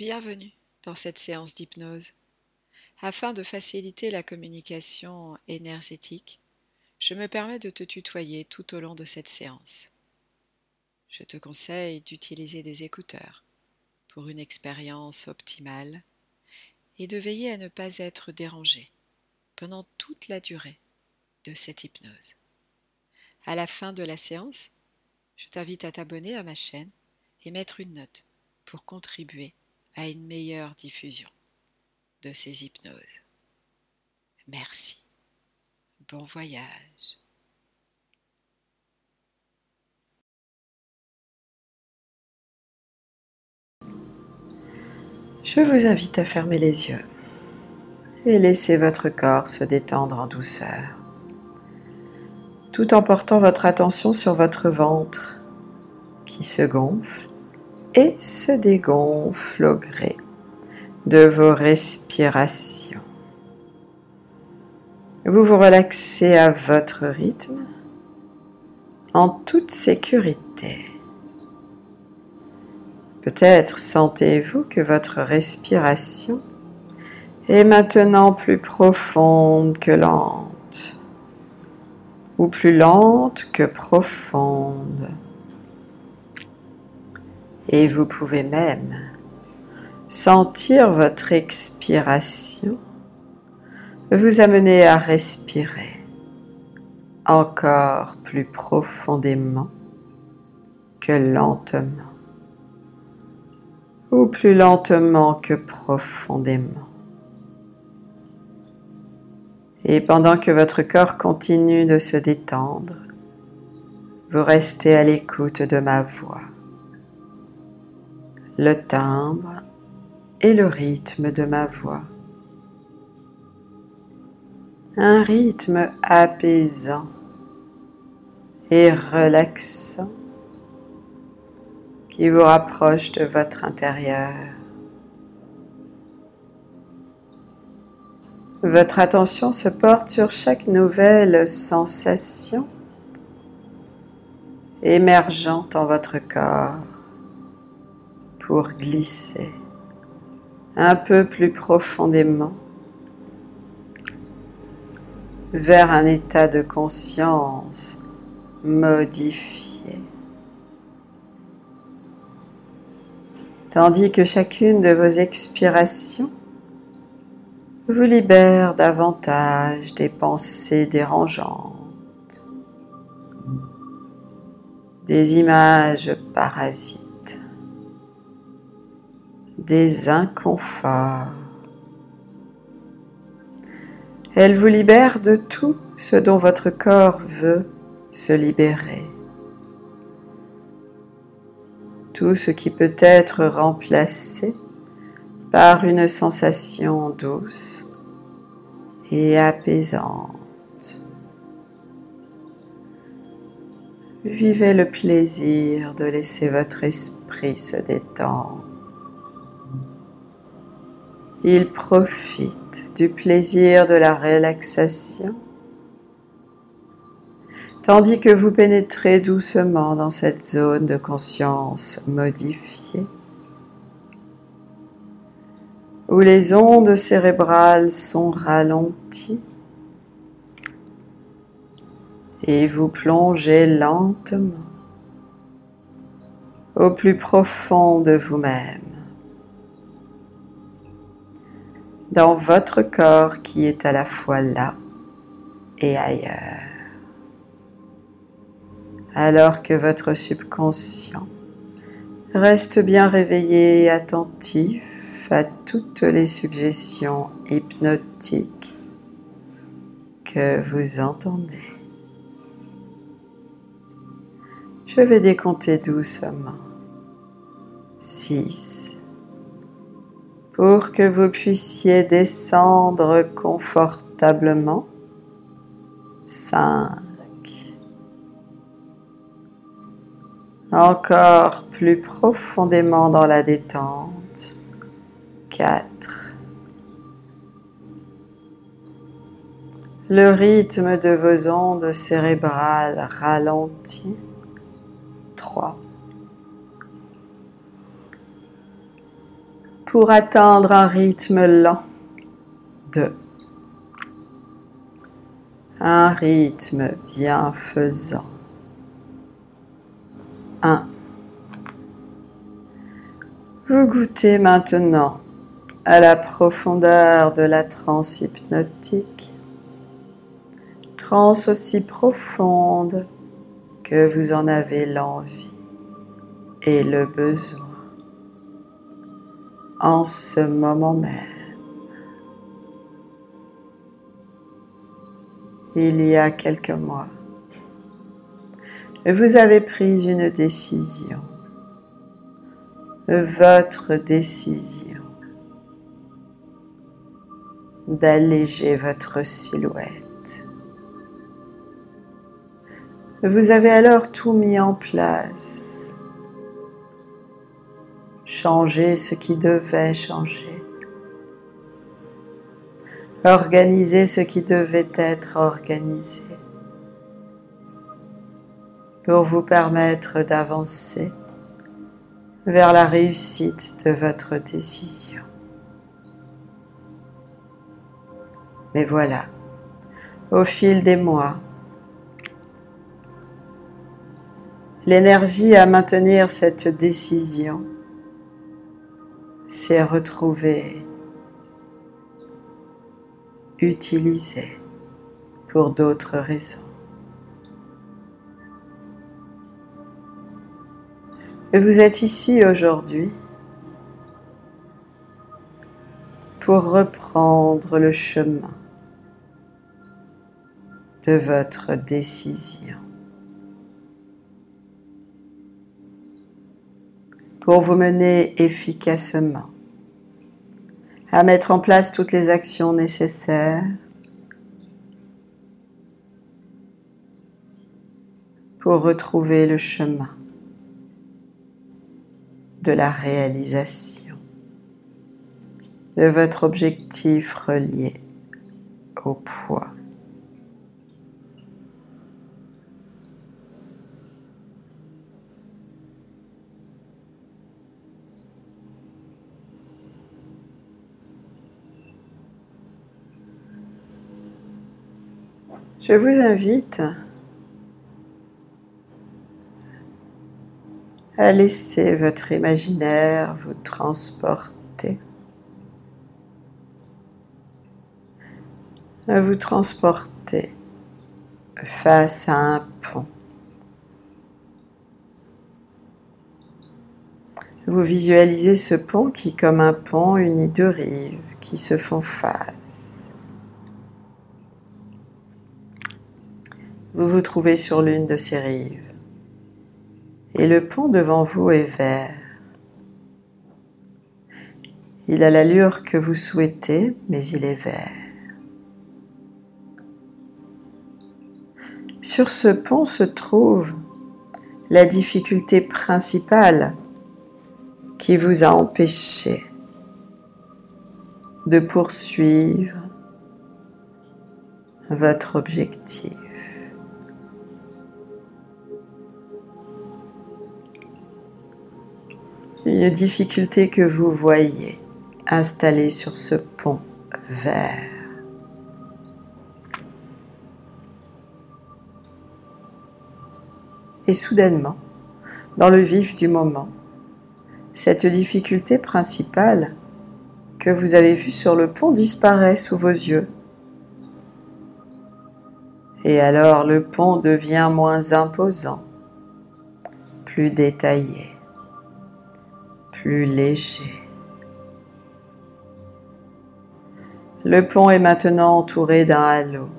Bienvenue dans cette séance d'hypnose. Afin de faciliter la communication énergétique, je me permets de te tutoyer tout au long de cette séance. Je te conseille d'utiliser des écouteurs pour une expérience optimale et de veiller à ne pas être dérangé pendant toute la durée de cette hypnose. À la fin de la séance, je t'invite à t'abonner à ma chaîne et mettre une note pour contribuer à une meilleure diffusion de ces hypnoses. Merci. Bon voyage. Je vous invite à fermer les yeux et laisser votre corps se détendre en douceur, tout en portant votre attention sur votre ventre qui se gonfle et se dégonfle au gré de vos respirations. Vous vous relaxez à votre rythme en toute sécurité. Peut-être sentez-vous que votre respiration est maintenant plus profonde que lente, ou plus lente que profonde. Et vous pouvez même sentir votre expiration vous amener à respirer encore plus profondément que lentement ou plus lentement que profondément. Et pendant que votre corps continue de se détendre, vous restez à l'écoute de ma voix le timbre et le rythme de ma voix. Un rythme apaisant et relaxant qui vous rapproche de votre intérieur. Votre attention se porte sur chaque nouvelle sensation émergente en votre corps pour glisser un peu plus profondément vers un état de conscience modifié. Tandis que chacune de vos expirations vous libère davantage des pensées dérangeantes, des images parasites des inconforts. Elle vous libère de tout ce dont votre corps veut se libérer. Tout ce qui peut être remplacé par une sensation douce et apaisante. Vivez le plaisir de laisser votre esprit se détendre. Il profite du plaisir de la relaxation, tandis que vous pénétrez doucement dans cette zone de conscience modifiée, où les ondes cérébrales sont ralenties et vous plongez lentement au plus profond de vous-même. Dans votre corps qui est à la fois là et ailleurs. Alors que votre subconscient reste bien réveillé et attentif à toutes les suggestions hypnotiques que vous entendez. Je vais décompter doucement. 6, pour que vous puissiez descendre confortablement. 5. Encore plus profondément dans la détente. 4. Le rythme de vos ondes cérébrales ralentit. Pour atteindre un rythme lent. 2. Un rythme bienfaisant. 1. Vous goûtez maintenant à la profondeur de la transe hypnotique, transe aussi profonde que vous en avez l'envie et le besoin en ce moment même. Il y a quelques mois, vous avez pris une décision, votre décision d'alléger votre silhouette. Vous avez alors tout mis en place, changé ce qui devait changer, organiser ce qui devait être organisé pour vous permettre d'avancer vers la réussite de votre décision. Mais voilà, au fil des mois, l'énergie à maintenir cette décision s'est retrouvée utilisée pour d'autres raisons. Et vous êtes ici aujourd'hui pour reprendre le chemin de votre décision. Pour vous mener efficacement à mettre en place toutes les actions nécessaires pour retrouver le chemin de la réalisation de votre objectif relié au poids. Je vous invite à laisser votre imaginaire vous transporter, à vous transporter face à un pont. Vous visualisez ce pont qui, comme un pont, unit deux rives qui se font face. Vous vous trouvez sur l'une de ces rives et le pont devant vous est vert. Il a l'allure que vous souhaitez, mais il est vert. Sur ce pont se trouve la difficulté principale qui vous a empêché de poursuivre votre objectif. Une difficulté que vous voyez installée sur ce pont vert. Et soudainement, dans le vif du moment, cette difficulté principale que vous avez vue sur le pont disparaît sous vos yeux. Et alors le pont devient moins imposant, plus détaillé plus léger. Le pont est maintenant entouré d'un halo.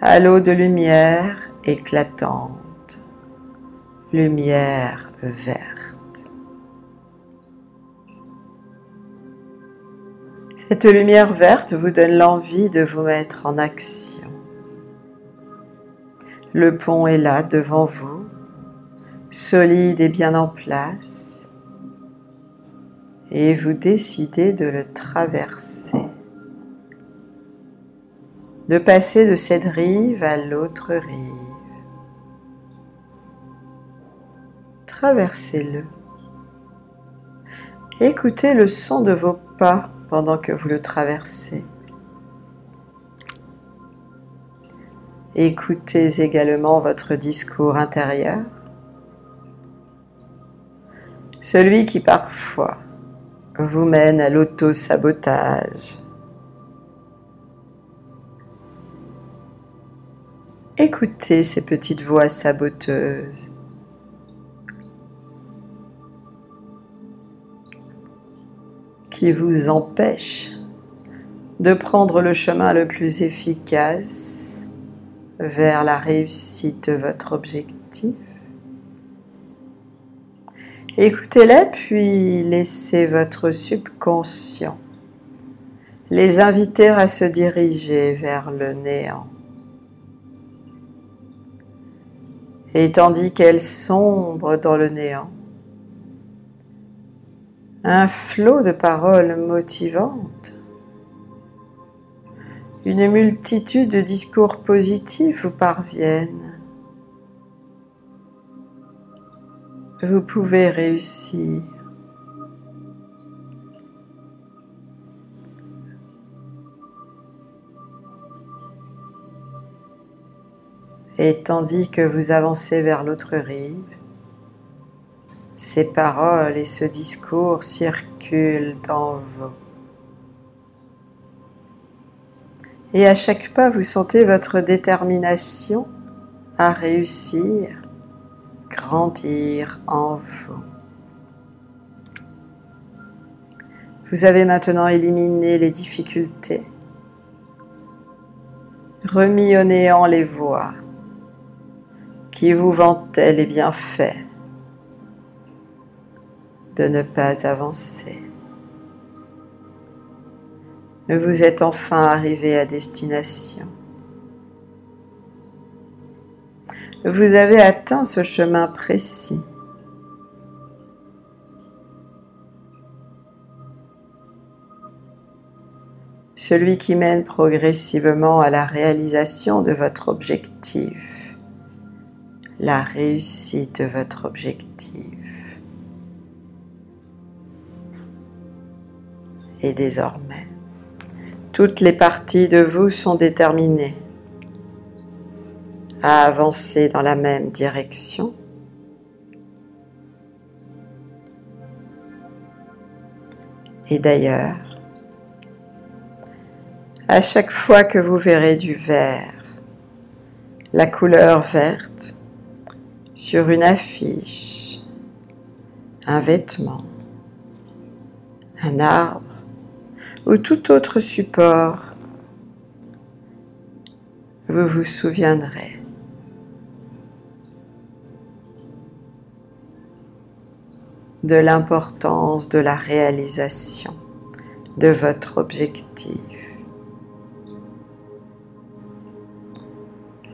Halo de lumière éclatante, lumière verte. Cette lumière verte vous donne l'envie de vous mettre en action. Le pont est là devant vous solide et bien en place et vous décidez de le traverser, de passer de cette rive à l'autre rive. Traversez-le Écoutez le son de vos pas pendant que vous le traversez. Écoutez également votre discours intérieur, celui qui parfois vous mène à l'auto-sabotage. Écoutez ces petites voix saboteuses. qui vous empêchent de prendre le chemin le plus efficace vers la réussite de votre objectif. Écoutez-les puis laissez votre subconscient les inviter à se diriger vers le néant. Et tandis qu'elles sombrent dans le néant, un flot de paroles motivantes, une multitude de discours positifs vous parviennent. Vous pouvez réussir. Et tandis que vous avancez vers l'autre rive, ces paroles et ce discours circulent en vous. Et à chaque pas, vous sentez votre détermination à réussir, en vous. Vous avez maintenant éliminé les difficultés, remis au néant les voix qui vous vantaient les bienfaits de ne pas avancer. Vous êtes enfin arrivé à destination. Vous avez atteint ce chemin précis. Celui qui mène progressivement à la réalisation de votre objectif, la réussite de votre objectif. Et désormais, toutes les parties de vous sont déterminées à avancer dans la même direction. Et d'ailleurs, à chaque fois que vous verrez du vert, la couleur verte, sur une affiche, un vêtement, un arbre, ou tout autre support, vous vous souviendrez. De l'importance de la réalisation de votre objectif.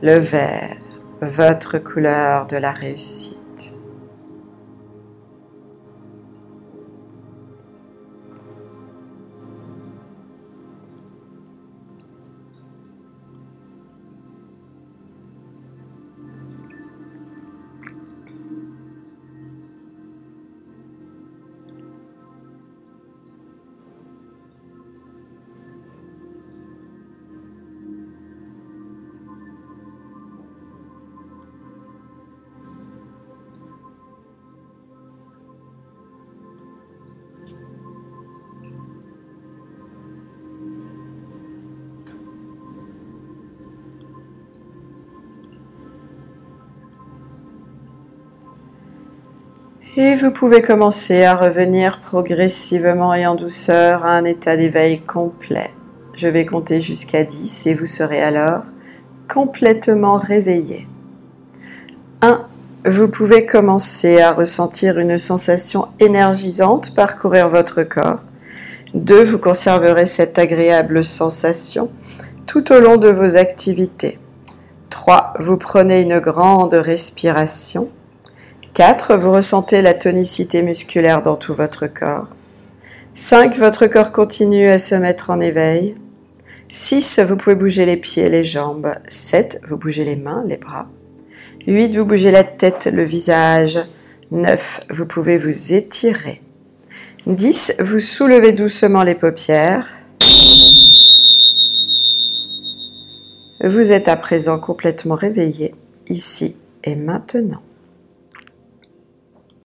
Le vert, votre couleur de la réussite. Et vous pouvez commencer à revenir progressivement et en douceur à un état d'éveil complet. Je vais compter jusqu'à 10 et vous serez alors complètement réveillé. 1. Vous pouvez commencer à ressentir une sensation énergisante parcourir votre corps. 2. Vous conserverez cette agréable sensation tout au long de vos activités. 3. Vous prenez une grande respiration. 4. Vous ressentez la tonicité musculaire dans tout votre corps. 5. Votre corps continue à se mettre en éveil. 6. Vous pouvez bouger les pieds, les jambes. 7. Vous bougez les mains, les bras. 8. Vous bougez la tête, le visage. 9. Vous pouvez vous étirer. 10. Vous soulevez doucement les paupières. Vous êtes à présent complètement réveillé, ici et maintenant.